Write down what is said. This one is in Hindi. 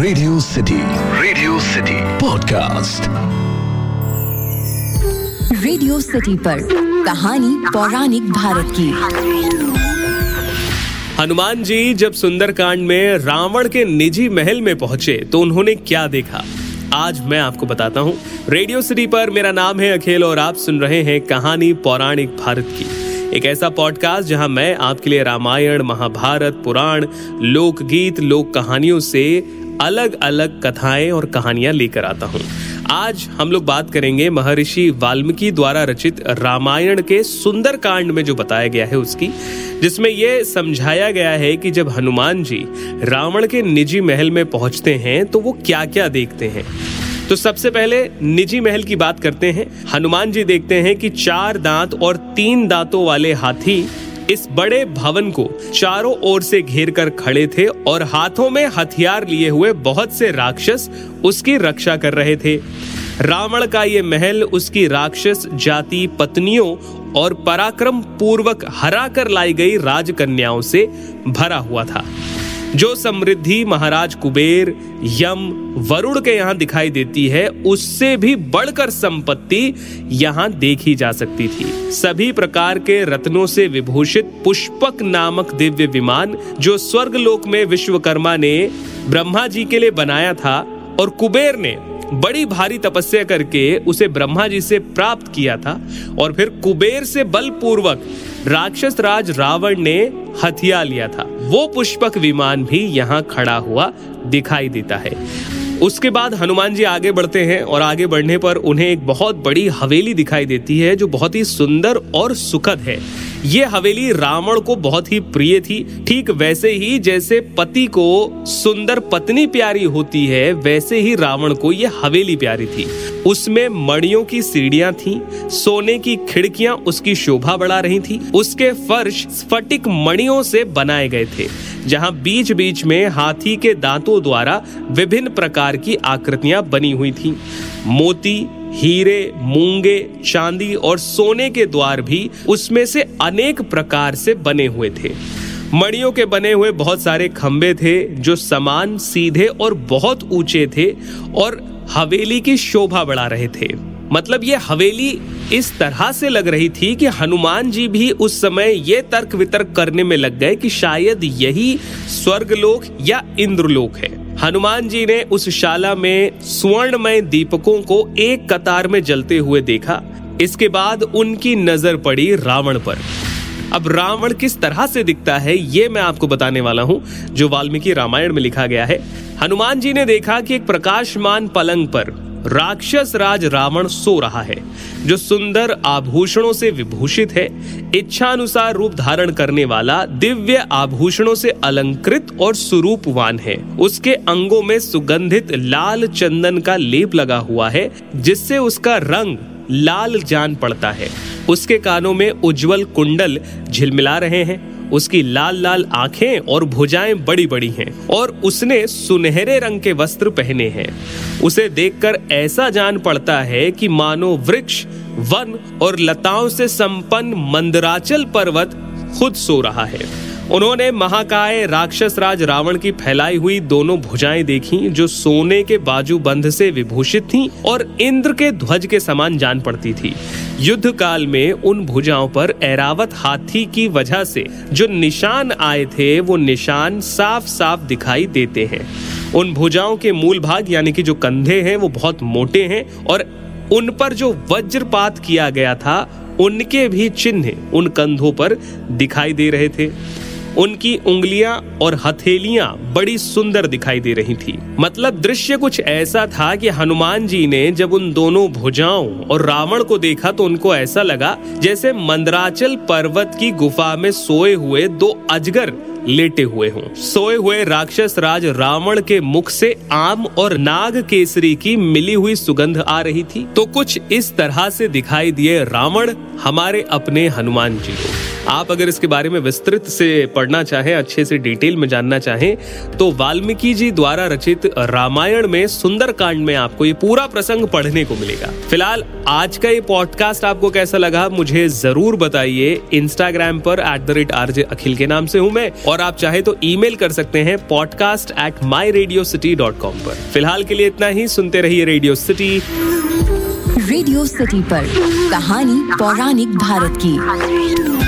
Radio City Radio City podcast Radio City पर कहानी पौराणिक भारत की। हनुमान जी जब सुंदरकांड में रावण के निजी महल में पहुँचे तो उन्होंने क्या देखा? आज मैं आपको बताता हूँ। रेडियो सिटी पर मेरा नाम है अखिल और आप सुन रहे हैं कहानी पौराणिक भारत की। एक ऐसा पॉडकास्ट जहाँ मैं आपके लिए रामायण महाभारत पुराण लोकगीत लोक कहानियों से अलग अलग कथाएँ और कहानियाँ लेकर आता हूँ। आज हम लोग बात करेंगे महर्षि वाल्मीकि द्वारा रचित रामायण के सुंदर कांड में जो बताया गया है उसकी, जिसमें यह समझाया गया है कि जब हनुमान जी रावण के निजी महल में पहुँचते हैं तो वो क्या क्या देखते हैं। तो सबसे पहले निजी महल की बात करते हैं। हनुमान जी देखते हैं कि चार दांत और तीन दांतों वाले हाथी इस बड़े भवन को चारों ओर से घेर कर खड़े थे और हाथों में हथियार लिए हुए बहुत से राक्षस उसकी रक्षा कर रहे थे। रावण का ये महल उसकी राक्षस, जाति, पत्नियों और पराक्रम पूर्वक हरा कर लाई गई राजकन्याओं से भरा हुआ था। जो समृद्धि महाराज कुबेर यम वरुण के यहाँ दिखाई देती है, उससे भी बढ़कर संपत्ति यहाँ देखी जा सकती थी। सभी प्रकार के रत्नों से विभूषित पुष्पक नामक दिव्य विमान जो स्वर्ग लोक में विश्वकर्मा ने ब्रह्मा जी के लिए बनाया था और कुबेर ने बड़ी भारी तपस्या करके उसे ब्रह्मा जी से प्राप्त किया था और फिर कुबेर से बलपूर्वक राक्षस राज रावण ने हथिया लिया था। वो पुष्पक विमान भी यहाँ खड़ा हुआ दिखाई देता है। उसके बाद हनुमान जी आगे बढ़ते हैं और आगे बढ़ने पर उन्हें एक बहुत बड़ी हवेली दिखाई देती है जो बहुत ही सुंदर और सुखद है। ये हवेली रावण को बहुत ही प्रिय थी। ठीक वैसे ही जैसे पति को सुंदर पत्नी प्यारी होती है, वैसे ही रावण को ये हवेली प्यारी थी। उसमें मड़ियों की सीढ़ियाँ थी, सोने की खिड़कियाँ उसकी शोभा बढ़ा रही थी, उसके फर्श स्फटिक मणियों से बनाए गए थे, जहाँ बीच बीच में हाथी के दांतों द्वारा विभिन्न प्रकार की आकृतियाँ बनी हुई थी। मोती हीरे, मूँगे, चांदी और सोने के द्वार भी उसमें से अनेक प्रकार से बने हुए थे। मड़ियों के बने हुए बहुत सारे खंबे थे, जो समान, सीधे और बहुत ऊँचे थे और हवेली की शोभा बढ़ा रहे थे। मतलब ये हवेली इस तरह से लग रही थी कि हनुमान जी भी उस समय ये तर्क वितर्क करने में लग गए कि शायद यही स्वर्गलोक या इंद्रलोक है। हनुमान जी ने उस शाला में स्वर्णमय दीपकों को एक कतार में जलते हुए देखा। इसके बाद उनकी नज़र पड़ी रावण पर। अब रावण किस तरह से दिखता है, ये मैं आपको बताने वाला हूँ, जो वाल्मीकि रामायण में लिखा गया है। हनुमान जी ने देखा कि एक प्रकाशमान पलंग पर राक्षस राज रावण सो रहा है, जो सुंदर आभूषणों से विभूषित है इच्छा अनुसार रूप धारण करने वाला दिव्य आभूषणों से अलंकृत और सुरूपवान है। उसके अंगों में सुगंधित लाल चंदन का लेप लगा हुआ है, जिससे उसका रंग लाल जान पड़ता है। उसके कानों में उज्जवल कुंडल झिलमिला रहे हैं। उसकी लाल लाल आँखें और भुजाएँ बड़ी बड़ी हैं और उसने सुनहरे रंग के वस्त्र पहने हैं। उसे देखकर ऐसा जान पड़ता है कि मानो वृक्ष, वन और लताओं से संपन्न मंदराचल पर्वत खुद सो रहा है। उन्होंने महाकाय राक्षस राज रावण की फैलाई हुई दोनों भुजाएँ देखी, जो सोने के बाजू बंध से विभूषित थीं और इंद्र के ध्वज के समान जान पड़ती थी। युद्ध काल में उन भुजाओं पर ऐरावत हाथी की वजह से जो निशान आए थे, वो निशान साफ़ साफ़ दिखाई देते हैं। उन भुजाओं के मूल भाग, यानी कि जो कंधे हैं, वो बहुत मोटे हैं और उन पर जो वज्रपात किया गया था, उनके भी चिन्ह उन कंधों पर दिखाई दे रहे थे। उनकी उंगलियाँ और हथेलियाँ बड़ी सुंदर दिखाई दे रही थी। मतलब दृश्य कुछ ऐसा था कि हनुमान जी ने जब उन दोनों भुजाओं और रावण को देखा तो उनको ऐसा लगा जैसे मंदराचल पर्वत की गुफा में सोए हुए दो अजगर लेटे हुए हों। सोए हुए राक्षस राज रावण के मुख से आम और नाग केसरी की मिली हुई सुगंध आ रही थी। तो कुछ इस तरह से दिखाई दिए रावण, हमारे अपने हनुमान जी को। आप अगर इसके बारे में विस्तृत से पढ़ना चाहें, अच्छे से डिटेल में जानना चाहें तो वाल्मीकि जी द्वारा रचित रामायण में सुंदर कांड में आपको ये पूरा प्रसंग पढ़ने को मिलेगा। फ़िलहाल, आज का ये पॉडकास्ट आपको कैसा लगा, मुझे ज़रूर बताइए। इंस्टाग्राम पर at the rate RJ Akhil के नाम से हूँ मैं, और आप चाहे तो ईमेल कर सकते हैं podcast at my Radio City dot com पर। फ़िलहाल के लिए इतना ही, सुनते रहिए रेडियो सिटी रेडियो सिटी पर, कहानी पौराणिक भारत की।